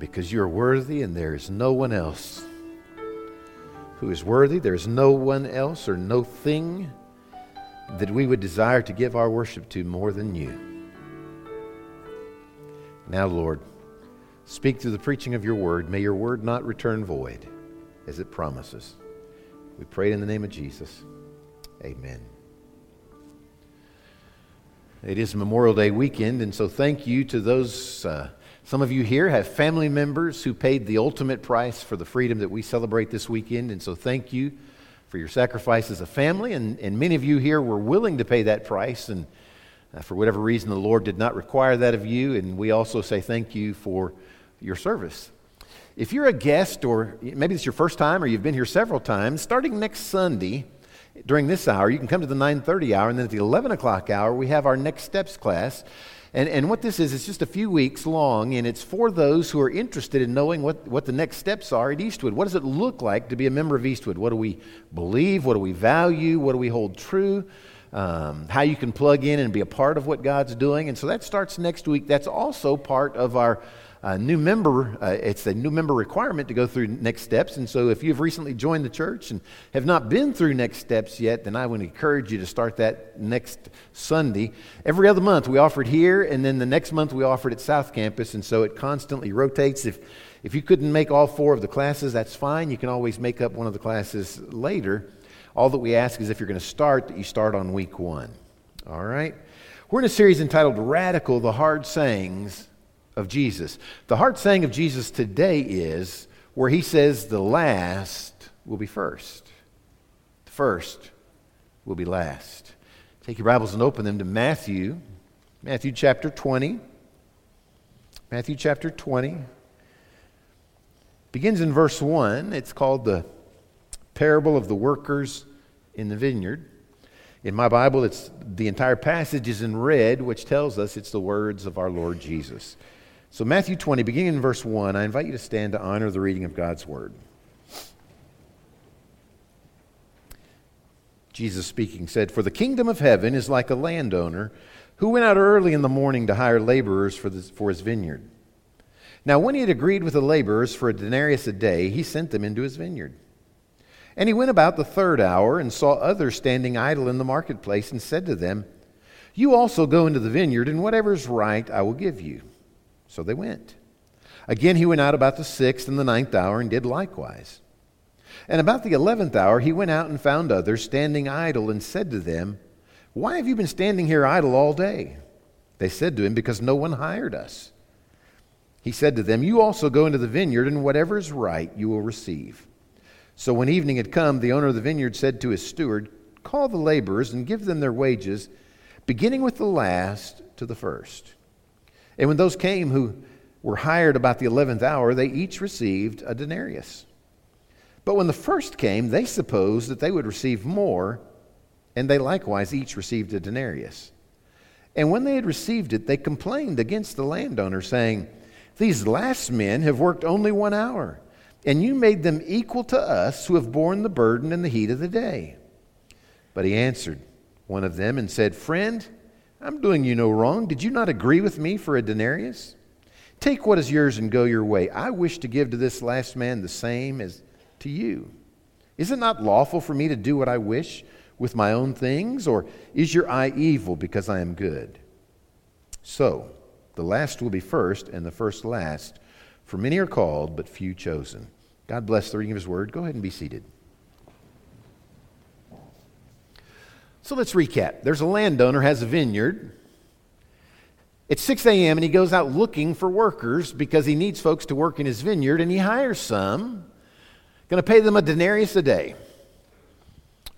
because you're worthy and there is no one else who is worthy. There is no one else or no thing that we would desire to give our worship to more than you. Now, Lord, speak through the preaching of your word. May your word not return void as it promises. We pray in the name of Jesus. Amen. It is Memorial Day weekend, and so thank you to those. Uh, some of you here have family members who paid the ultimate price for the freedom that we celebrate this weekend, and so thank you for your sacrifice as a family. And, and many of you here were willing to pay that price, and uh, for whatever reason, the Lord did not require that of you. And we also say thank you for your service. If you're a guest, or maybe it's your first time, or you've been here several times, starting next Sunday, during this hour. You can come to the 9:30 hour, and then at the 11 o'clock hour, we have our next steps class. And, and what this is, it's just a few weeks long, and it's for those who are interested in knowing what, what the next steps are at Eastwood. What does it look like to be a member of Eastwood? What do we believe? What do we value? What do we hold true? Um, how you can plug in and be a part of what God's doing. And so that starts next week. That's also part of our a new member, uh, it's a new member requirement to go through next steps. And so if you've recently joined the church and have not been through next steps yet, then I would encourage you to start that next Sunday. Every other month we offer it here, and then the next month we offer it at South Campus. And so it constantly rotates. If, if you couldn't make all four of the classes, that's fine. You can always make up one of the classes later. All that we ask is if you're going to start, that you start on week one. All right? We're in a series entitled Radical The Hard Sayings of Jesus. The hard saying of Jesus today is where he says the last will be first. The first will be last. Take your Bibles and open them to Matthew, Matthew chapter 20. Matthew chapter 20 begins in verse 1. It's called the parable of the workers in the vineyard. In my Bible, it's the entire passage is in red, which tells us it's the words of our Lord Jesus. So, Matthew 20, beginning in verse 1, I invite you to stand to honor the reading of God's word. Jesus speaking said, For the kingdom of heaven is like a landowner who went out early in the morning to hire laborers for, for his vineyard. Now, when he had agreed with the laborers for a denarius a day, he sent them into his vineyard. And he went about the third hour and saw others standing idle in the marketplace and said to them, You also go into the vineyard, and whatever is right I will give you. So they went. Again, he went out about the sixth and the ninth hour and did likewise. And about the eleventh hour, he went out and found others standing idle and said to them, Why have you been standing here idle all day? They said to him, Because no one hired us. He said to them, You also go into the vineyard, and whatever is right you will receive. So when evening had come, the owner of the vineyard said to his steward, Call the laborers and give them their wages, beginning with the last to the first. And when those came who were hired about the eleventh hour, they each received a denarius. But when the first came, they supposed that they would receive more, and they likewise each received a denarius. And when they had received it, they complained against the landowner, saying, These last men have worked only one hour, and you made them equal to us who have borne the burden and the heat of the day. But he answered one of them and said, Friend, I'm doing you no wrong. Did you not agree with me for a denarius? Take what is yours and go your way. I wish to give to this last man the same as to you. Is it not lawful for me to do what I wish with my own things? Or is your eye evil because I am good? So, the last will be first, and the first last. For many are called, but few chosen. God bless the reading of his word. Go ahead and be seated. So let's recap. There's a landowner has a vineyard. It's 6 a.m. and he goes out looking for workers because he needs folks to work in his vineyard and he hires some. Going to pay them a denarius a day.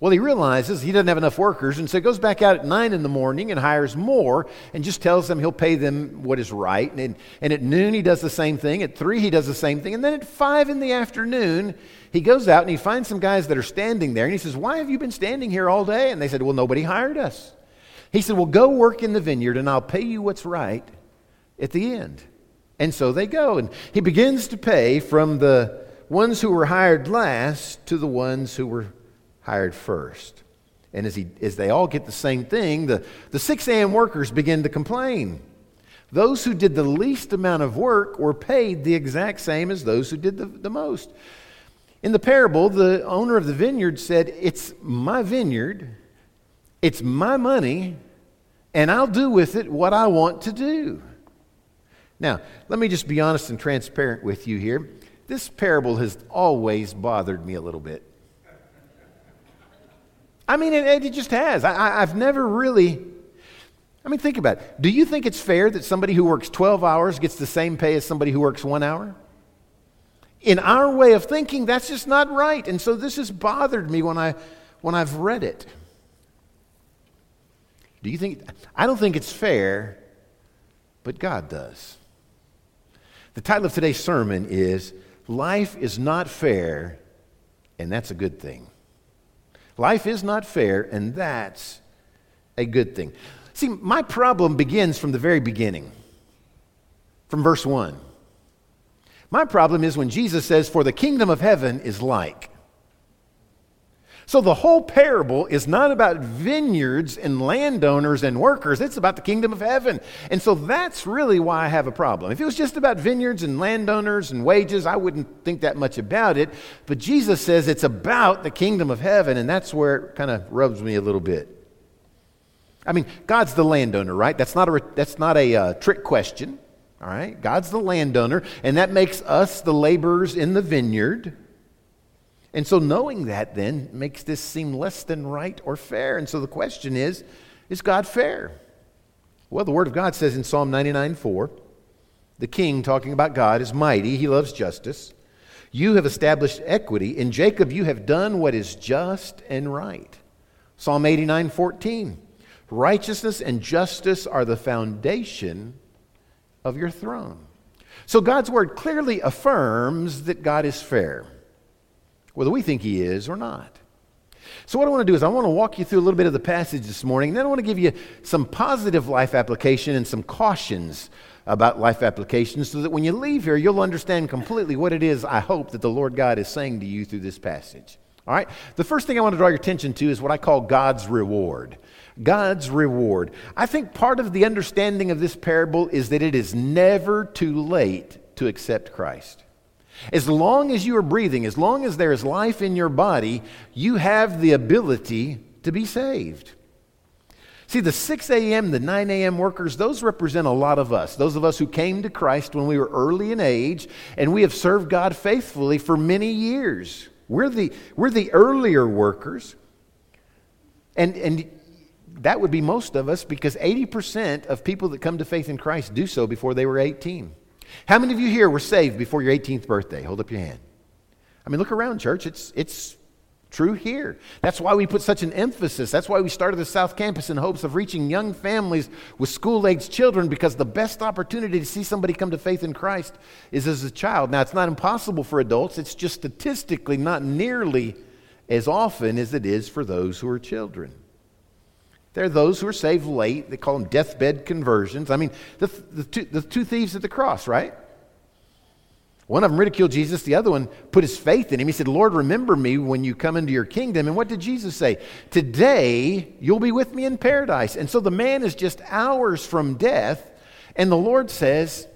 Well, he realizes he doesn't have enough workers, and so he goes back out at 9 in the morning and hires more and just tells them he'll pay them what is right. And, and at noon, he does the same thing. At 3, he does the same thing. And then at 5 in the afternoon, he goes out and he finds some guys that are standing there, and he says, Why have you been standing here all day? And they said, Well, nobody hired us. He said, Well, go work in the vineyard, and I'll pay you what's right at the end. And so they go, and he begins to pay from the ones who were hired last to the ones who were hired first. And as, he, as they all get the same thing, the, the 6 a.m. workers begin to complain. Those who did the least amount of work were paid the exact same as those who did the, the most. In the parable, the owner of the vineyard said, It's my vineyard, it's my money, and I'll do with it what I want to do. Now, let me just be honest and transparent with you here. This parable has always bothered me a little bit. I mean, it, it just has. I, have never really. I mean, think about it. Do you think it's fair that somebody who works 12 hours gets the same pay as somebody who works one hour? In our way of thinking, that's just not right. And so this has bothered me when, I, when I've read it. Do you think? I don't think it's fair, but God does. The title of today's sermon is Life is Not Fair, and That's a Good Thing. Life is not fair, and that's a good thing. See, my problem begins from the very beginning, from verse 1. My problem is when Jesus says, For the kingdom of heaven is like. So the whole parable is not about vineyards and landowners and workers, it's about the kingdom of heaven. And so that's really why I have a problem. If it was just about vineyards and landowners and wages, I wouldn't think that much about it. But Jesus says it's about the kingdom of heaven, and that's where it kind of rubs me a little bit. I mean, God's the landowner, right? That's not a, that's not a uh, trick question, all right? God's the landowner, and that makes us the laborers in the vineyard. And so knowing that then makes this seem less than right or fair. And so the question is is God fair? Well, the Word of God says in Psalm 99 4, the king, talking about God, is mighty, he loves justice. You have established equity. In Jacob, you have done what is just and right. Psalm 89 14, righteousness and justice are the foundation of your throne. So God's Word clearly affirms that God is fair whether we think he is or not. So, what I want to do is, I want to walk you through a little bit of the passage this morning, and then I want to give you some positive life application and some cautions about life application so that when you leave here, you'll understand completely what it is I hope that the Lord God is saying to you through this passage. All right? The first thing I want to draw your attention to is what I call God's reward. God's reward. I think part of the understanding of this parable is that it is never too late to accept Christ. As long as you are breathing, as long as there is life in your body, you have the ability to be saved. See, the 6 a.m., the 9 a.m. workers, those represent a lot of us. Those of us who came to Christ when we were early in age, and we have served God faithfully for many years. We're the, we're the earlier workers. And, and that would be most of us because 80% of people that come to faith in Christ do so before they were 18. How many of you here were saved before your 18th birthday? Hold up your hand. I mean, look around, church. It's, it's true here. That's why we put such an emphasis. That's why we started the South Campus in hopes of reaching young families with school aged children because the best opportunity to see somebody come to faith in Christ is as a child. Now, it's not impossible for adults, it's just statistically not nearly as often as it is for those who are children. There are those who are saved late. They call them deathbed conversions. I mean, the, the, two, the two thieves at the cross, right? One of them ridiculed Jesus, the other one put his faith in him. He said, Lord, remember me when you come into your kingdom. And what did Jesus say? Today, you'll be with me in paradise. And so the man is just hours from death, and the Lord says,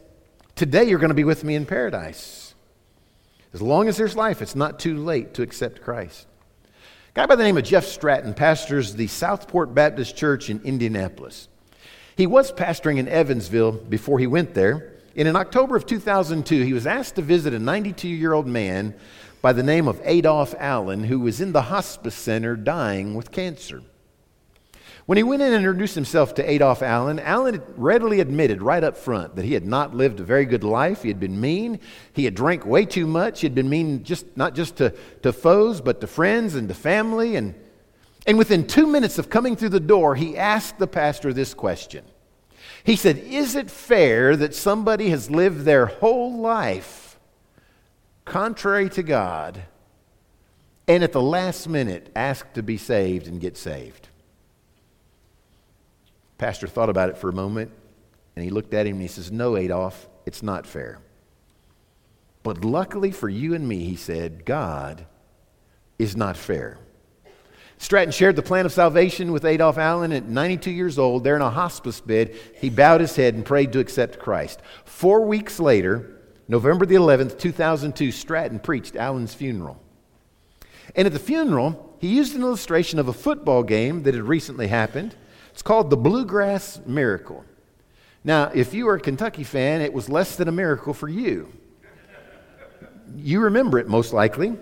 Today, you're going to be with me in paradise. As long as there's life, it's not too late to accept Christ guy by the name of Jeff Stratton pastors the Southport Baptist Church in Indianapolis. He was pastoring in Evansville before he went there. And in October of 2002, he was asked to visit a 92 year old man by the name of Adolph Allen, who was in the hospice center dying with cancer. When he went in and introduced himself to Adolf Allen, Allen readily admitted right up front that he had not lived a very good life. He had been mean. He had drank way too much. He had been mean just, not just to, to foes, but to friends and to family. And, and within two minutes of coming through the door, he asked the pastor this question. He said, Is it fair that somebody has lived their whole life contrary to God and at the last minute asked to be saved and get saved? Pastor thought about it for a moment and he looked at him and he says, No, Adolf, it's not fair. But luckily for you and me, he said, God is not fair. Stratton shared the plan of salvation with Adolf Allen at 92 years old. There in a hospice bed, he bowed his head and prayed to accept Christ. Four weeks later, November the 11th, 2002, Stratton preached Allen's funeral. And at the funeral, he used an illustration of a football game that had recently happened. It's called the Bluegrass Miracle. Now, if you are a Kentucky fan, it was less than a miracle for you. You remember it most likely.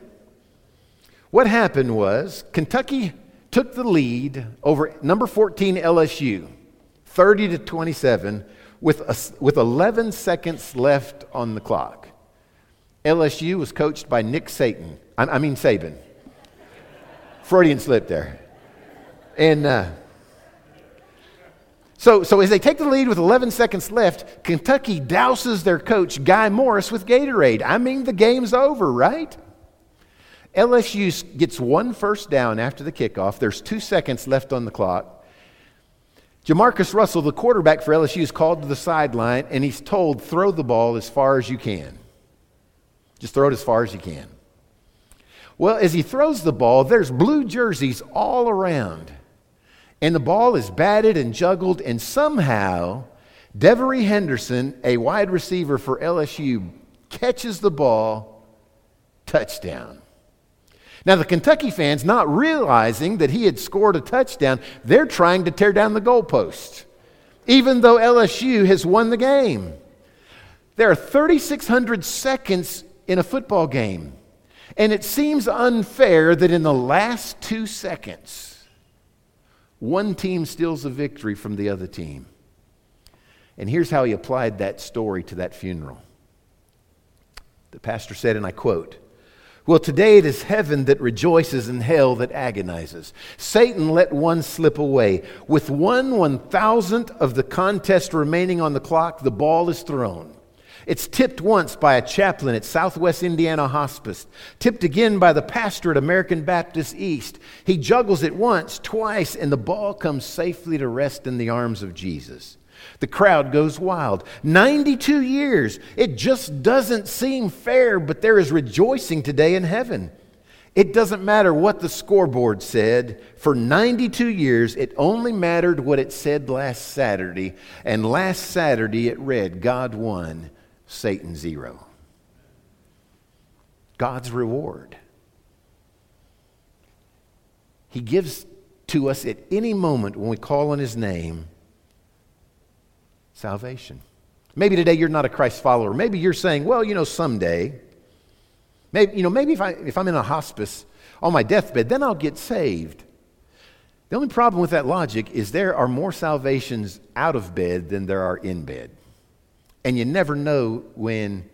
What happened was Kentucky took the lead over number 14 LSU, 30 to 27, with, a, with 11 seconds left on the clock. LSU was coached by Nick Satan. I, I mean Saban. Freudian slip there. And uh, so, so as they take the lead with 11 seconds left, Kentucky douses their coach, Guy Morriss, with Gatorade. I mean, the game's over, right? LSU gets one first down after the kickoff. There's two seconds left on the clock. Jamarcus Russell, the quarterback for LSU, is called to the sideline and he's told, throw the ball as far as you can. Just throw it as far as you can. Well, as he throws the ball, there's blue jerseys all around. And the ball is batted and juggled, and somehow Devery Henderson, a wide receiver for LSU, catches the ball, touchdown. Now, the Kentucky fans, not realizing that he had scored a touchdown, they're trying to tear down the goalpost, even though LSU has won the game. There are 3,600 seconds in a football game, and it seems unfair that in the last two seconds, one team steals a victory from the other team. And here's how he applied that story to that funeral. The pastor said, and I quote, well, today it is heaven that rejoices and hell that agonizes. Satan let one slip away. With one one thousandth of the contest remaining on the clock, the ball is thrown. It's tipped once by a chaplain at Southwest Indiana Hospice, tipped again by the pastor at American Baptist East. He juggles it once, twice, and the ball comes safely to rest in the arms of Jesus. The crowd goes wild. 92 years. It just doesn't seem fair, but there is rejoicing today in heaven. It doesn't matter what the scoreboard said. For 92 years, it only mattered what it said last Saturday. And last Saturday, it read God won, Satan zero. God's reward. He gives to us at any moment when we call on His name salvation. Maybe today you're not a Christ follower. Maybe you're saying, well, you know, someday. Maybe, you know, maybe if, I, if I'm in a hospice on my deathbed, then I'll get saved. The only problem with that logic is there are more salvations out of bed than there are in bed. And you never know when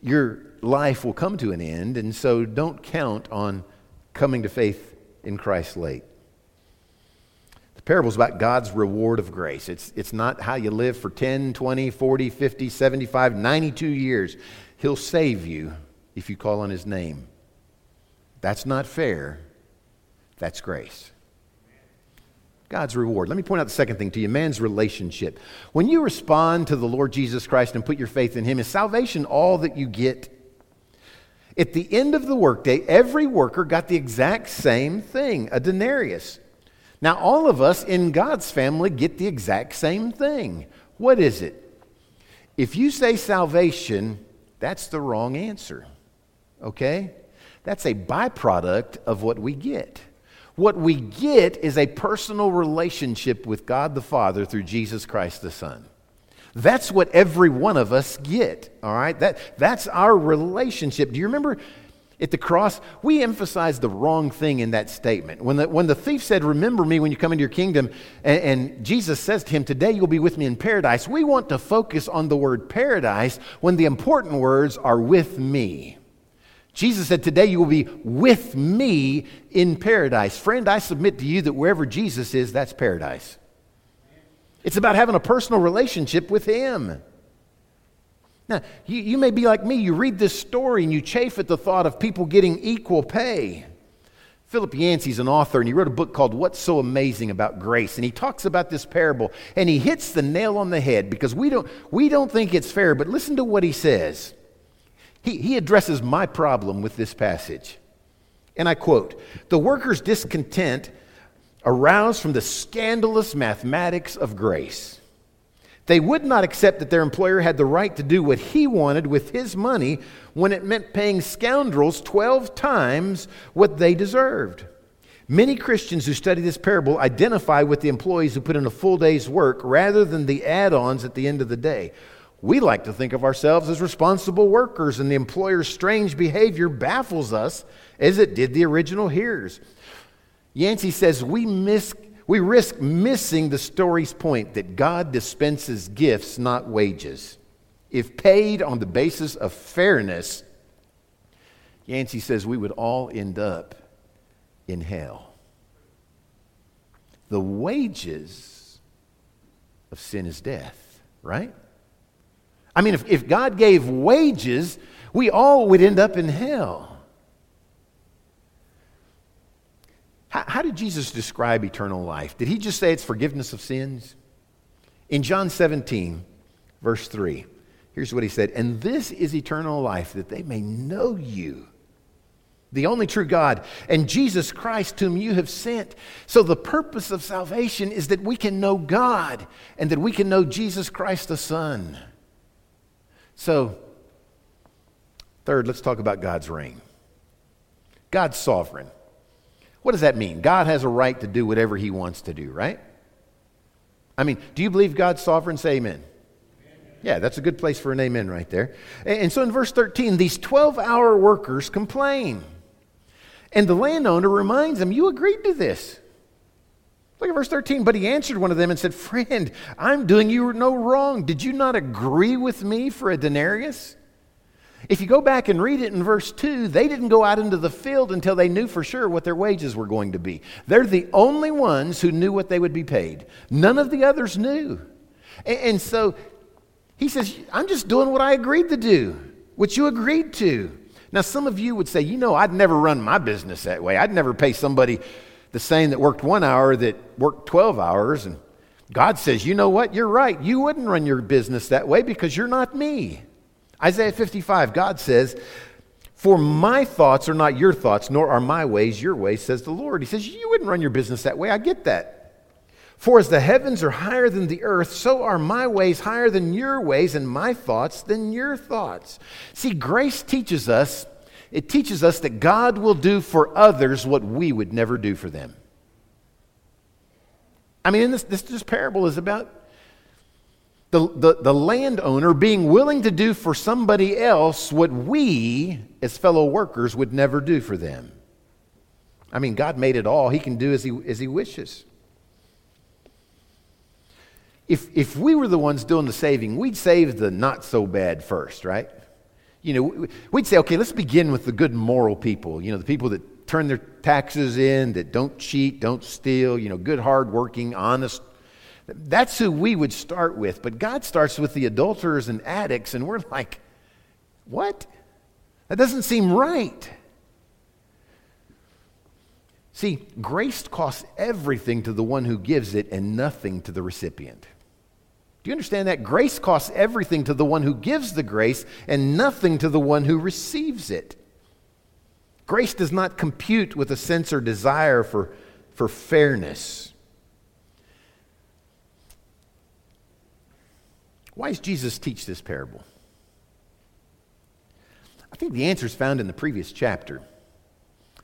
your life will come to an end, and so don't count on coming to faith in Christ late. The parable is about God's reward of grace. It's, it's not how you live for 10, 20, 40, 50, 75, 92 years. He'll save you if you call on His name. That's not fair. That's grace. God's reward. Let me point out the second thing to you man's relationship. When you respond to the Lord Jesus Christ and put your faith in Him, is salvation all that you get? At the end of the workday, every worker got the exact same thing a denarius. Now, all of us in God's family get the exact same thing. What is it? If you say salvation, that's the wrong answer. Okay? That's a byproduct of what we get. What we get is a personal relationship with God the Father through Jesus Christ the Son. That's what every one of us get, all right? That, that's our relationship. Do you remember at the cross, we emphasize the wrong thing in that statement. When the, when the thief said, Remember me when you come into your kingdom, and, and Jesus says to him, Today you'll be with me in paradise, we want to focus on the word paradise when the important words are with me. Jesus said, Today you will be with me in paradise. Friend, I submit to you that wherever Jesus is, that's paradise. It's about having a personal relationship with Him. Now, you, you may be like me. You read this story and you chafe at the thought of people getting equal pay. Philip Yancey's an author, and he wrote a book called What's So Amazing About Grace. And he talks about this parable, and he hits the nail on the head because we don't, we don't think it's fair, but listen to what he says. He, he addresses my problem with this passage. And I quote The workers' discontent aroused from the scandalous mathematics of grace. They would not accept that their employer had the right to do what he wanted with his money when it meant paying scoundrels 12 times what they deserved. Many Christians who study this parable identify with the employees who put in a full day's work rather than the add ons at the end of the day. We like to think of ourselves as responsible workers, and the employer's strange behavior baffles us as it did the original hearers. Yancey says we, miss, we risk missing the story's point that God dispenses gifts, not wages. If paid on the basis of fairness, Yancey says we would all end up in hell. The wages of sin is death, right? I mean, if, if God gave wages, we all would end up in hell. How, how, did Jesus describe eternal life? Did he just say it's forgiveness of sins? In John 17, verse 3, here's what he said And this is eternal life, that they may know you, the only true God, and Jesus Christ, whom you have sent. So, the purpose of salvation is that we can know God and that we can know Jesus Christ the Son. So, third, let's talk about God's reign. God's sovereign. What does that mean? God has a right to do whatever he wants to do, right? I mean, do you believe God's sovereign? Say amen. Yeah, that's a good place for an amen right there. And so in verse 13, these 12 hour workers complain. And the landowner reminds them, You agreed to this. Look at verse 13. But he answered one of them and said, Friend, I'm doing you no wrong. Did you not agree with me for a denarius? If you go back and read it in verse 2, they didn't go out into the field until they knew for sure what their wages were going to be. They're the only ones who knew what they would be paid. None of the others knew. And, so he says, I'm just doing what I agreed to do, what you agreed to. Now, some of you would say, you know, I'd never run my business that way. I'd never pay somebody the same that worked one hour that worked 12 hours. And God says, you know what? You're right. You wouldn't run your business that way because you're not me. Isaiah 55, God says, For my thoughts are not your thoughts, nor are my ways your ways, says the Lord. He says, You wouldn't run your business that way. I get that. For as the heavens are higher than the earth, so are my ways higher than your ways, and my thoughts than your thoughts. See, grace teaches us, it teaches us that God will do for others what we would never do for them. I mean, this, this, this parable is about the, the, the landowner being willing to do for somebody else what we, as fellow workers, would never do for them. I mean, God made it all. He can do as he, as he wishes. If, if we were the ones doing the saving, we'd save the not so bad first, right? You know, we'd say, okay, let's begin with the good moral people, you know, the people that turn their taxes in, that don't cheat, don't steal, you know, good, hardworking, honest. That's who we would start with. But God starts with the adulterers and addicts, and we're like, what? That doesn't seem right. See, grace costs everything to the one who gives it and nothing to the recipient. Do you understand that? Grace costs everything to the one who gives the grace and nothing to the one who receives it. Grace does not compute with a sense or desire for, for fairness. Why does Jesus teach this parable? I think the answer is found in the previous chapter.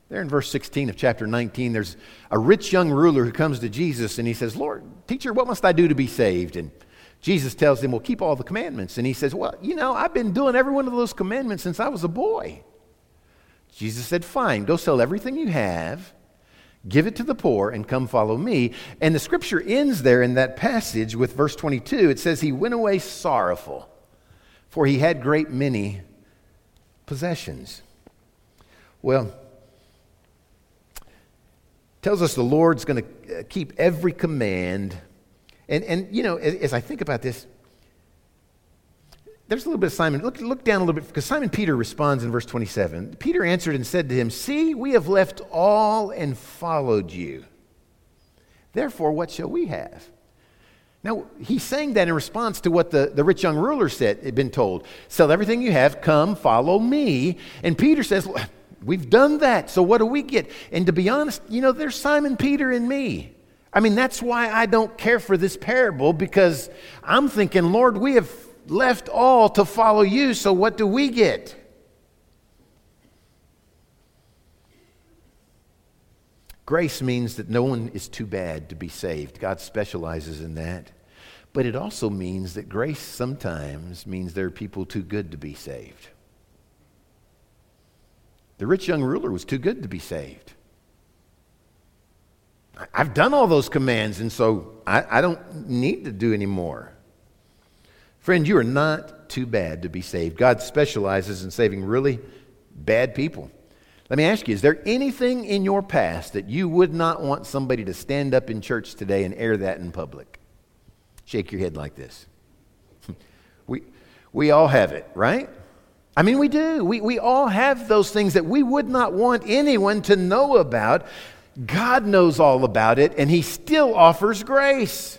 There in verse 16 of chapter 19, there's a rich young ruler who comes to Jesus and he says, Lord, teacher, what must I do to be saved? And Jesus tells him, Well, keep all the commandments. And he says, Well, you know, I've been doing every one of those commandments since I was a boy. Jesus said, Fine, go sell everything you have, give it to the poor, and come follow me. And the scripture ends there in that passage with verse 22. It says, He went away sorrowful, for he had great many possessions. Well, tells us the Lord's going to uh, keep every command and, and you know, as, as I think about this, there's a little bit of Simon. Look, look down a little bit, because Simon Peter responds in verse 27. Peter answered and said to him, See, we have left all and followed you. Therefore, what shall we have? Now, he's saying that in response to what the, the rich young ruler said, had been told. Sell everything you have, come, follow me. And Peter says, We've done that. So what do we get? And to be honest, you know, there's Simon Peter and me. I mean, that's why I don't care for this parable because I'm thinking, Lord, we have left all to follow you, so what do we get? Grace means that no one is too bad to be saved. God specializes in that. But it also means that grace sometimes means there are people too good to be saved. The rich young ruler was too good to be saved. I've done all those commands, and so I, I don't need to do any more. Friend, you are not too bad to be saved. God specializes in saving really bad people. Let me ask you, is there anything in your past that you would not want somebody to stand up in church today and air that in public? Shake your head like this. we, we all have it, right? I mean, we do. We, we all have those things that we would not want anyone to know about. God knows all about it, and He still offers grace.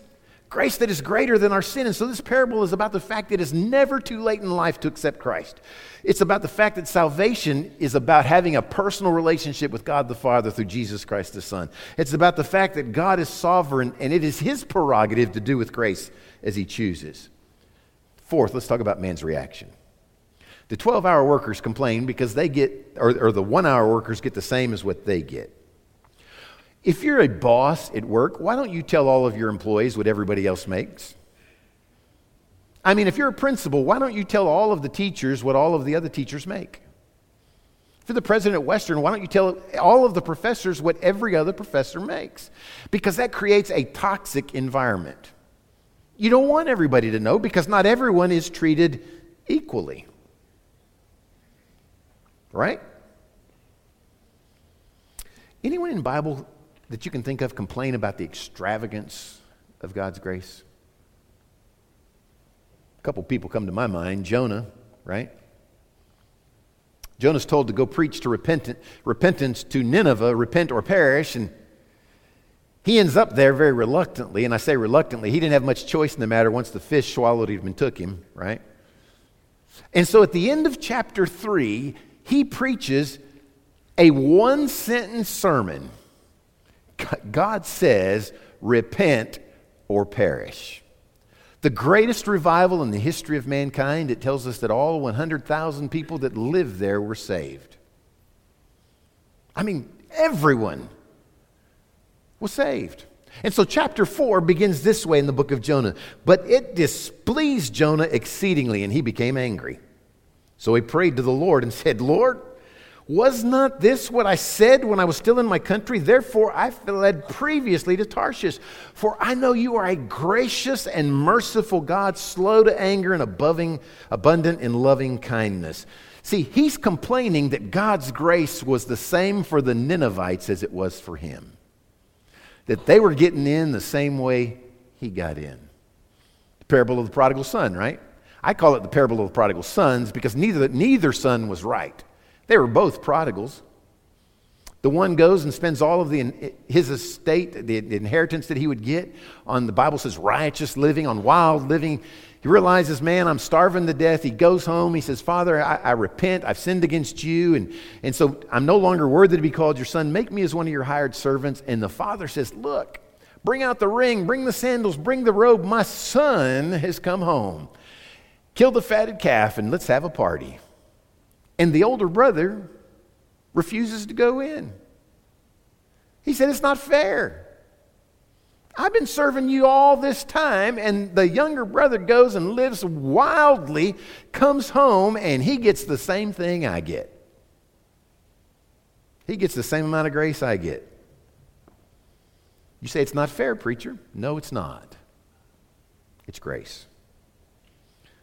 Grace that is greater than our sin. And so this parable is about the fact that it's never too late in life to accept Christ. It's about the fact that salvation is about having a personal relationship with God the Father through Jesus Christ the Son. It's about the fact that God is sovereign and it is his prerogative to do with grace as he chooses. Fourth, let's talk about man's reaction. The 12 hour workers complain because they get, or, or the one hour workers get the same as what they get. If you're a boss at work, why don't you tell all of your employees what everybody else makes? I mean, if you're a principal, why don't you tell all of the teachers what all of the other teachers make? For the president at Western, why don't you tell all of the professors what every other professor makes? Because that creates a toxic environment. You don't want everybody to know because not everyone is treated equally. Right? Anyone in Bible that you can think of complain about the extravagance of God's grace? A couple people come to my mind Jonah, right? Jonah's told to go preach to repentant, repentance to Nineveh, repent or perish, and he ends up there very reluctantly, and I say reluctantly. He didn't have much choice in the matter once the fish swallowed him and took him, right? And so at the end of chapter 3, he preaches a one sentence sermon God says, repent or perish. The greatest revival in the history of mankind, it tells us that all 100,000 people that lived there were saved. I mean, everyone was saved. And so, chapter 4 begins this way in the book of Jonah. But it displeased Jonah exceedingly, and he became angry. So he prayed to the Lord and said, Lord, was not this what I said when I was still in my country? Therefore, I fled previously to Tarshish. For I know you are a gracious and merciful God, slow to anger and abundant in loving kindness. See, he's complaining that God's grace was the same for the Ninevites as it was for him. That they were getting in the same way he got in. The parable of the prodigal son, right? I call it the parable of the prodigal sons because neither, neither son was right. They were both prodigals. The one goes and spends all of the, his estate, the inheritance that he would get on, the Bible says, righteous living, on wild living. He realizes, man, I'm starving to death. He goes home. He says, Father, I, I, repent. I've sinned against you. And, and so I'm no longer worthy to be called your son. Make me as one of your hired servants. And the father says, Look, bring out the ring, bring the sandals, bring the robe. My son has come home. Kill the fatted calf and let's have a party. And the older brother refuses to go in. He said, It's not fair. I've been serving you all this time, and the younger brother goes and lives wildly, comes home, and he gets the same thing I get. He gets the same amount of grace I get. You say it's not fair, preacher. No, it's not. It's grace.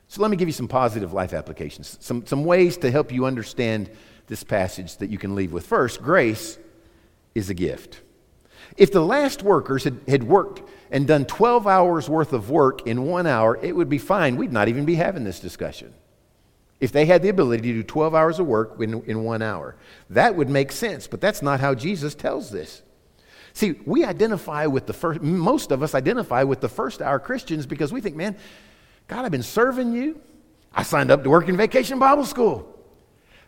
So let me give you some positive life applications, some, some ways to help you understand this passage that you can leave with. First, grace is a gift. If the last workers had, had worked and done 12 hours worth of work in one hour, it would be fine. We'd not even be having this discussion. If they had the ability to do 12 hours of work in, in one hour, that would make sense, but that's not how Jesus tells this. See, we identify with the first, most of us identify with the first hour Christians because we think, man, God, I've been serving you. I signed up to work in vacation Bible school.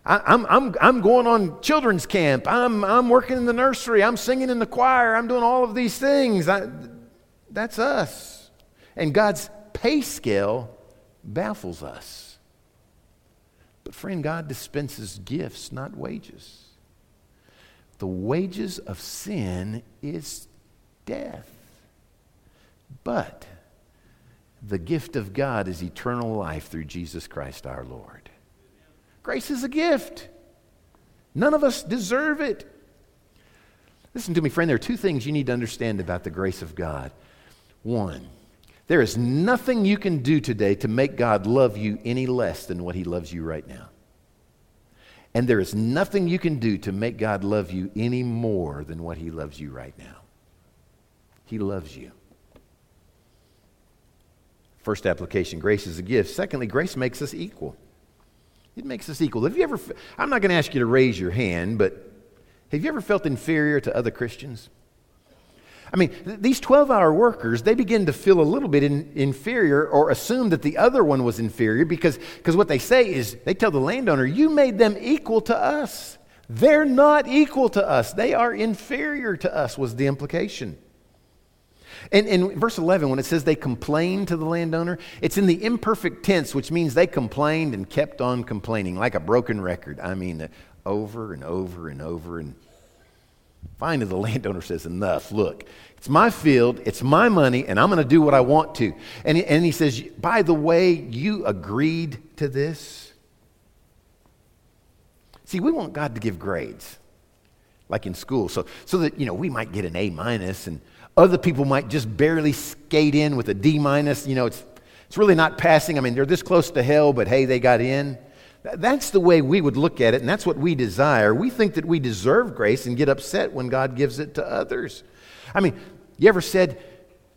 I, am I'm, I'm going on children's camp. I'm, I'm working in the nursery. I'm singing in the choir. I'm doing all of these things. I, that's us. And God's pay scale baffles us. But, friend, God dispenses gifts, not wages. The wages of sin is death. But the gift of God is eternal life through Jesus Christ our Lord. Grace is a gift. None of us deserve it. Listen to me, friend. There are two things you need to understand about the grace of God. One, there is nothing you can do today to make God love you any less than what He loves you right now. And there is nothing you can do to make God love you any more than what He loves you right now. He loves you. First application grace is a gift. Secondly, grace makes us equal. It makes us equal. Have you ever, I'm not going to ask you to raise your hand, but have you ever felt inferior to other Christians? I mean, th- these 12 hour workers, they begin to feel a little bit in, inferior or assume that the other one was inferior because because what they say is they tell the landowner, You made them equal to us. They're not equal to us, they are inferior to us, was the implication. And in verse 11, when it says they complained to the landowner, it's in the imperfect tense, which means they complained and kept on complaining like a broken record. I mean, uh, over and over and over and Finally, the landowner says, Enough. Look, it's my field, it's my money, and I'm going to do what I want to. And he, and he says, By the way, you agreed to this. See, we want God to give grades, like in school, so, so that, you know, we might get an A minus, and other people might just barely skate in with a D minus. You know, it's, it's really not passing. I mean, they're this close to hell, but hey, they got in. That's the way we would look at it, and that's what we desire. We think that we deserve grace and get upset when God gives it to others. I mean, you ever said,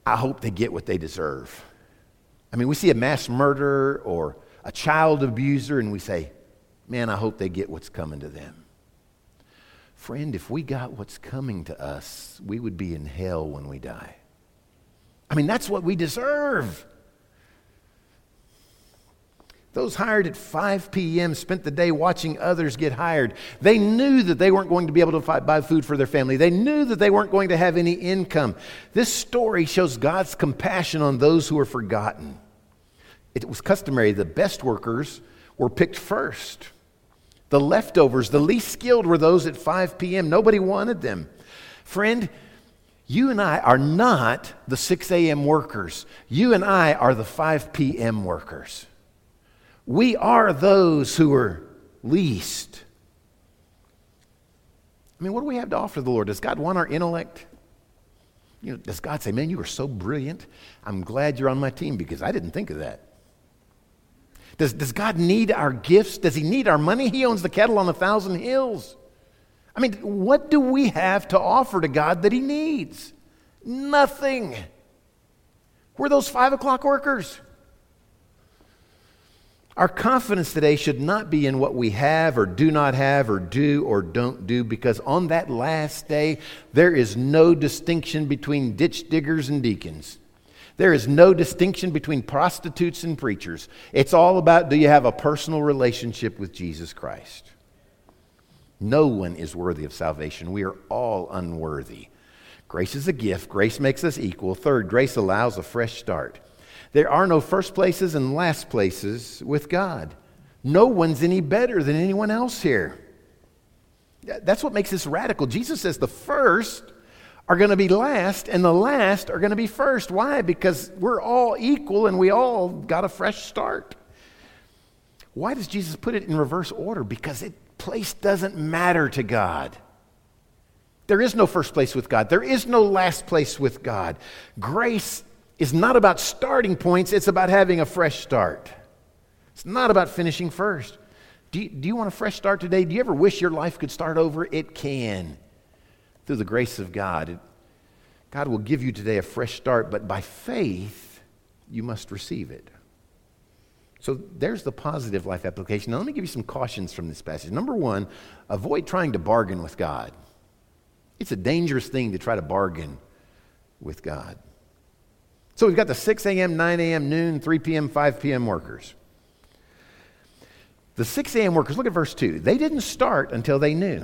I hope they get what they deserve? I mean, we see a mass murderer or a child abuser, and we say, Man, I hope they get what's coming to them. Friend, if we got what's coming to us, we would be in hell when we die. I mean, that's what we deserve. Those hired at 5 p.m. spent the day watching others get hired. They knew that they weren't going to be able to buy food for their family. They knew that they weren't going to have any income. This story shows God's compassion on those who are forgotten. It was customary, the best workers were picked first. The leftovers, the least skilled, were those at 5 p.m. Nobody wanted them. Friend, you and I are not the 6 a.m. workers. You and I are the 5 p.m. workers. We are those who are least. I mean, what do we have to offer the Lord? Does God want our intellect? You know, does God say, Man, you are so brilliant. I'm glad you're on my team because I didn't think of that. Does, does God need our gifts? Does He need our money? He owns the cattle on a thousand hills. I mean, what do we have to offer to God that He needs? Nothing. We're those five o'clock workers. Our confidence today should not be in what we have or do not have or do or don't do, because on that last day, there is no distinction between ditch diggers and deacons. There is no distinction between prostitutes and preachers. It's all about do you have a personal relationship with Jesus Christ? No one is worthy of salvation. We are all unworthy. Grace is a gift, grace makes us equal. Third, grace allows a fresh start. There are no first places and last places with God. No one's any better than anyone else here. That's what makes this radical. Jesus says the first are going to be last and the last are going to be first. Why? Because we're all equal and we all got a fresh start. Why does Jesus put it in reverse order? Because it place doesn't matter to God. There is no first place with God. There is no last place with God. Grace is not about starting points, it's about having a fresh start. It's not about finishing first. Do you, do you want a fresh start today? Do you ever wish your life could start over? It can. Through the grace of God. God will give you today a fresh start, but by faith, you must receive it. So there's the positive life application. Now, let me give you some cautions from this passage. Number one, avoid trying to bargain with God. It's a dangerous thing to try to bargain with God. So we've got the 6 a.m., 9 a.m., noon, 3 p.m., 5 p.m. workers. The 6 a.m. workers, look at verse 2. They didn't start until they knew.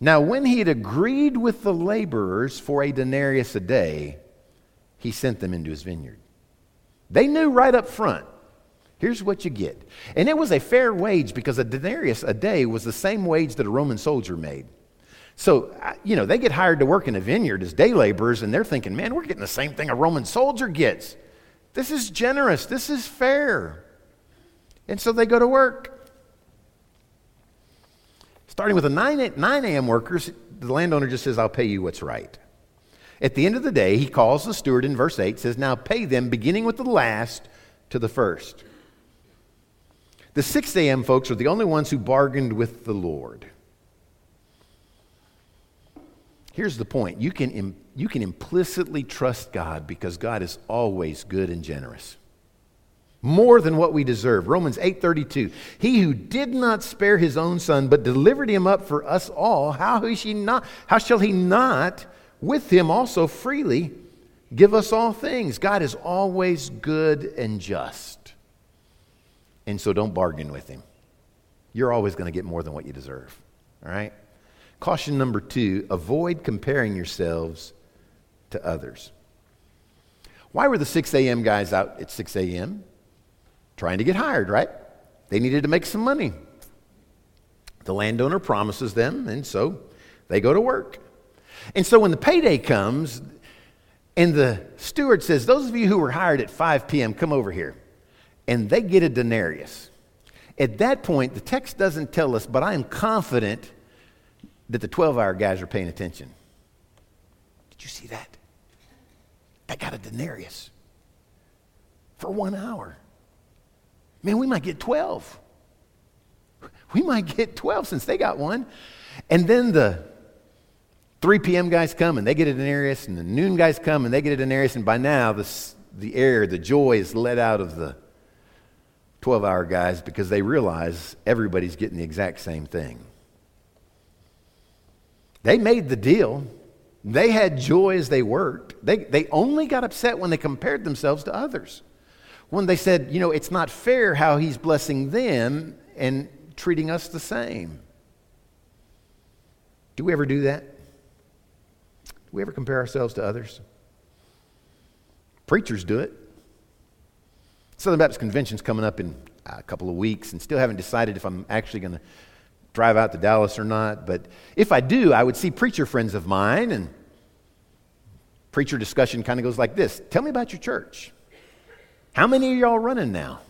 Now, when he had agreed with the laborers for a denarius a day, he sent them into his vineyard. They knew right up front here's what you get. And it was a fair wage because a denarius a day was the same wage that a Roman soldier made. So, you know, they get hired to work in a vineyard as day laborers, and they're thinking, man, we're getting the same thing a Roman soldier gets. This is generous. This is fair. And so they go to work. Starting with the 9, 9 a.m. workers, the landowner just says, I'll pay you what's right. At the end of the day, he calls the steward in verse 8, says, Now pay them, beginning with the last to the first. The 6 a.m. folks are the only ones who bargained with the Lord. Here's the point you can, you can implicitly trust God because God is always good and generous. More than what we deserve. Romans 8:32. He who did not spare his own son but delivered him up for us all, how, is he not, how shall he not with him also freely give us all things? God is always good and just. And so don't bargain with him. You're always going to get more than what you deserve. All right? Caution number two avoid comparing yourselves to others. Why were the 6 a.m. guys out at 6 a.m.? Trying to get hired, right? They needed to make some money. The landowner promises them, and so they go to work. And so when the payday comes, and the steward says, Those of you who were hired at 5 p.m., come over here. And they get a denarius. At that point, the text doesn't tell us, but I am confident that the 12 hour guys are paying attention. Did you see that? They got a denarius for one hour. Man, we might get 12. We might get 12 since they got one. And then the 3 p.m. guys come and they get a denarius, and the noon guys come and they get a denarius, and by now the, the air, the joy is let out of the 12 hour guys because they realize everybody's getting the exact same thing. They made the deal. They had joy as they worked. They, they only got upset when they compared themselves to others. When they said, you know, it's not fair how he's blessing them and treating us the same. Do we ever do that? Do we ever compare ourselves to others? Preachers do it. Southern Baptist Convention's coming up in uh, a couple of weeks and still haven't decided if I'm actually going to drive out to Dallas or not. But if I do, I would see preacher friends of mine, and preacher discussion kind of goes like this Tell me about your church. How many are y'all running now?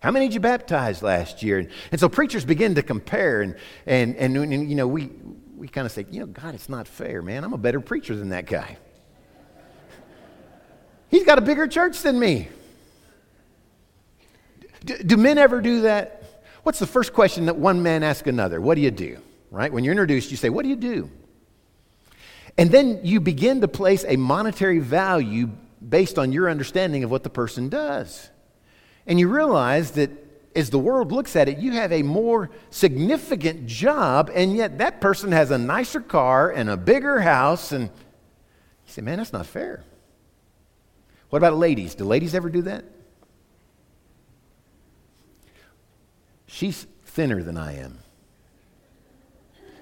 How many did you baptize last year? And, and so preachers begin to compare, and, and, and, and you know, we, we kind of say, you know, God, it's not fair, man. I'm a better preacher than that guy. He's got a bigger church than me. Do, do men ever do that? What's the first question that one man asks another? What do you do? Right? When you're introduced, you say, What do you do? And then you begin to place a monetary value based on your understanding of what the person does. And you realize that as the world looks at it, you have a more significant job, and yet that person has a nicer car and a bigger house. And you say, man, that's not fair. What about ladies? Do ladies ever do that? She's thinner than I am.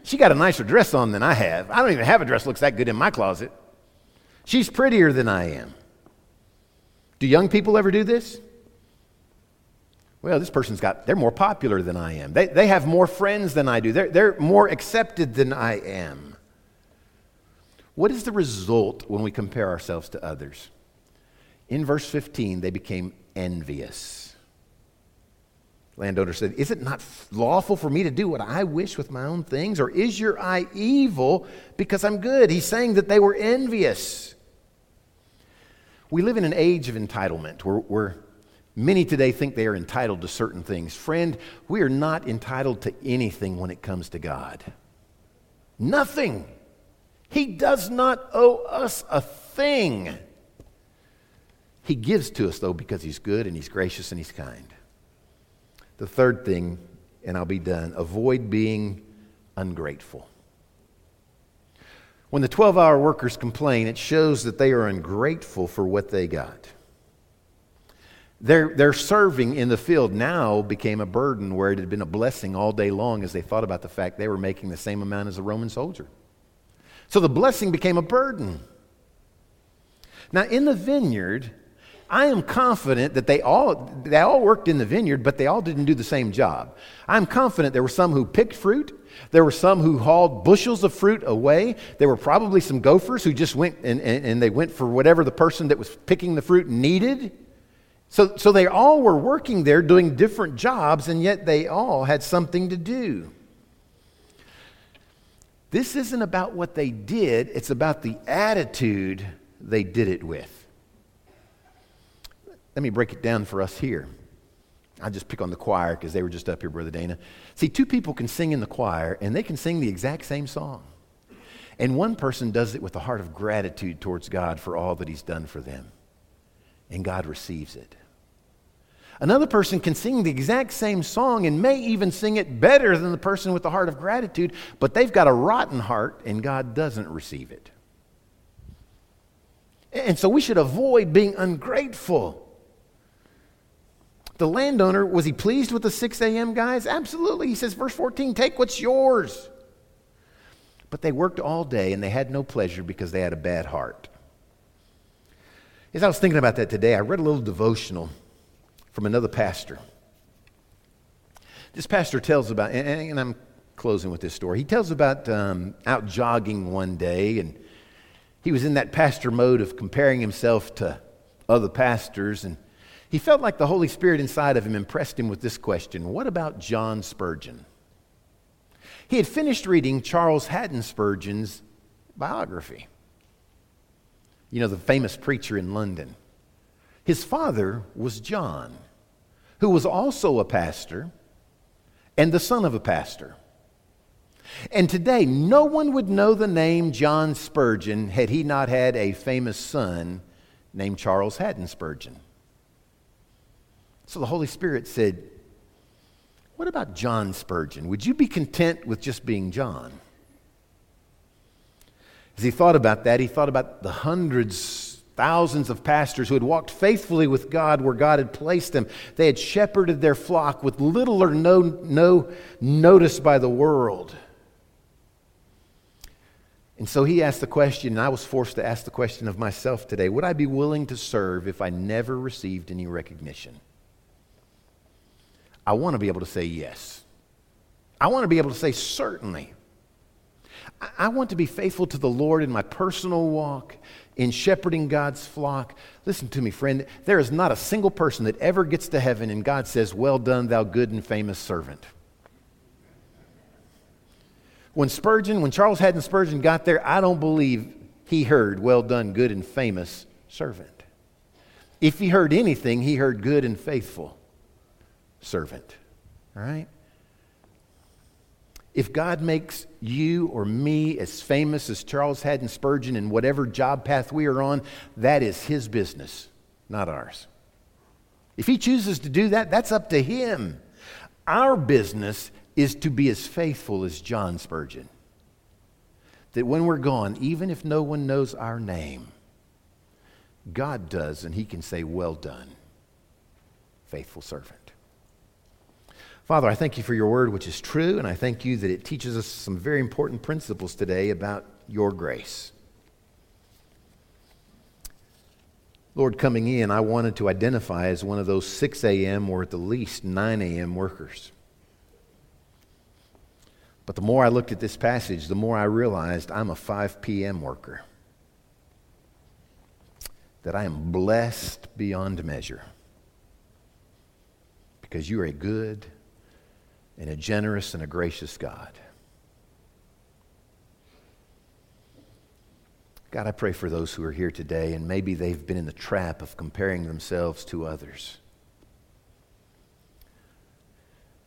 She got a nicer dress on than I have. I don't even have a dress that looks that good in my closet. She's prettier than I am. Do young people ever do this? Well, this person's got, they're more popular than I am. They, they have more friends than I do. They're, they're more accepted than I am. What is the result when we compare ourselves to others? In verse 15, they became envious landowner said, Is it not lawful for me to do what I wish with my own things? Or is your eye evil because I'm good? He's saying that they were envious. We live in an age of entitlement where, where many today think they are entitled to certain things. Friend, we are not entitled to anything when it comes to God. Nothing. He does not owe us a thing. He gives to us, though, because He's good and He's gracious and He's kind. The third thing, and I'll be done avoid being ungrateful. When the 12 hour workers complain, it shows that they are ungrateful for what they got. Their, their serving in the field now became a burden where it had been a blessing all day long as they thought about the fact they were making the same amount as a Roman soldier. So the blessing became a burden. Now, in the vineyard, I am confident that they all, they all worked in the vineyard, but they all didn't do the same job. I'm confident there were some who picked fruit. There were some who hauled bushels of fruit away. There were probably some gophers who just went and, and, and they went for whatever the person that was picking the fruit needed. So, so they all were working there doing different jobs, and yet they all had something to do. This isn't about what they did, it's about the attitude they did it with. Let me break it down for us here. I'll just pick on the choir because they were just up here, Brother Dana. See, two people can sing in the choir, and they can sing the exact same song. And one person does it with a heart of gratitude towards God for all that He's done for them, and God receives it. Another person can sing the exact same song and may even sing it better than the person with the heart of gratitude, but they've got a rotten heart and God doesn't receive it. And so we should avoid being ungrateful. The landowner, was he pleased with the 6 a.m. guys? Absolutely. He says, verse 14, take what's yours. But they worked all day and they had no pleasure because they had a bad heart. As I was thinking about that today, I read a little devotional from another pastor. This pastor tells about, and I'm closing with this story. He tells about um, out jogging one day, and he was in that pastor mode of comparing himself to other pastors, and he felt like the Holy Spirit inside of him impressed him with this question What about John Spurgeon? He had finished reading Charles Haddon Spurgeon's biography. You know, the famous preacher in London. His father was John, who was also a pastor and the son of a pastor. And today, no one would know the name John Spurgeon had he not had a famous son named Charles Haddon Spurgeon. So the Holy Spirit said, What about John Spurgeon? Would you be content with just being John? As he thought about that, he thought about the hundreds, thousands of pastors who had walked faithfully with God where God had placed them. They had shepherded their flock with little or no, no notice by the world. And so he asked the question, and I was forced to ask the question of myself today Would I be willing to serve if I never received any recognition? I want to be able to say yes. I want to be able to say certainly. I want to be faithful to the Lord in my personal walk, in shepherding God's flock. Listen to me, friend. There is not a single person that ever gets to heaven and God says, Well done, thou good and famous servant. When Spurgeon, when Charles Haddon Spurgeon got there, I don't believe he heard, Well done, good and famous servant. If he heard anything, he heard good and faithful servant. All right? If God makes you or me as famous as Charles Haddon Spurgeon in whatever job path we are on, that is his business, not ours. If he chooses to do that, that's up to him. Our business is to be as faithful as John Spurgeon. That when we're gone, even if no one knows our name, God does, and he can say, Well done, faithful servant. Father, I thank you for your word, which is true, and I thank you that it teaches us some very important principles today about your grace. Lord, coming in, I wanted to identify as one of those 6 a.m. or at the least 9 a.m. workers. But the more I looked at this passage, the more I realized I'm a 5 p.m. worker. That I am blessed beyond measure. Because you are a good, and a generous and a gracious God. God, I pray for those who are here today and maybe they've been in the trap of comparing themselves to others.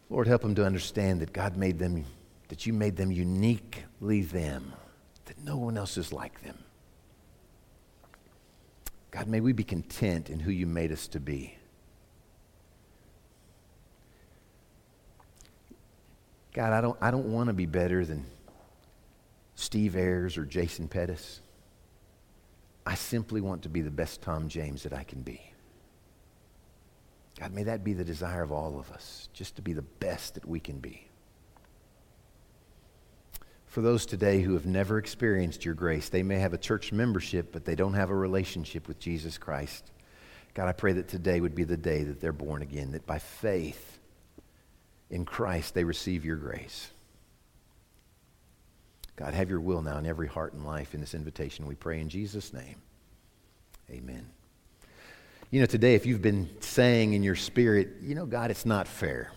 Lord, help them to understand that God made them, that you made them uniquely them, that no one else is like them. God, may we be content in who you made us to be. God, I don't, I don't want to be better than Steve Ayers or Jason Pettis. I simply want to be the best Tom James that I can be. God, may that be the desire of all of us, just to be the best that we can be. For those today who have never experienced your grace, they may have a church membership, but they don't have a relationship with Jesus Christ. God, I pray that today would be the day that they're born again, that by faith in Christ they receive your grace. God, have your will now in every heart and life in this invitation. We pray in Jesus' name. Amen. You know, today, if you've been saying in your spirit, you know, God, it's not fair.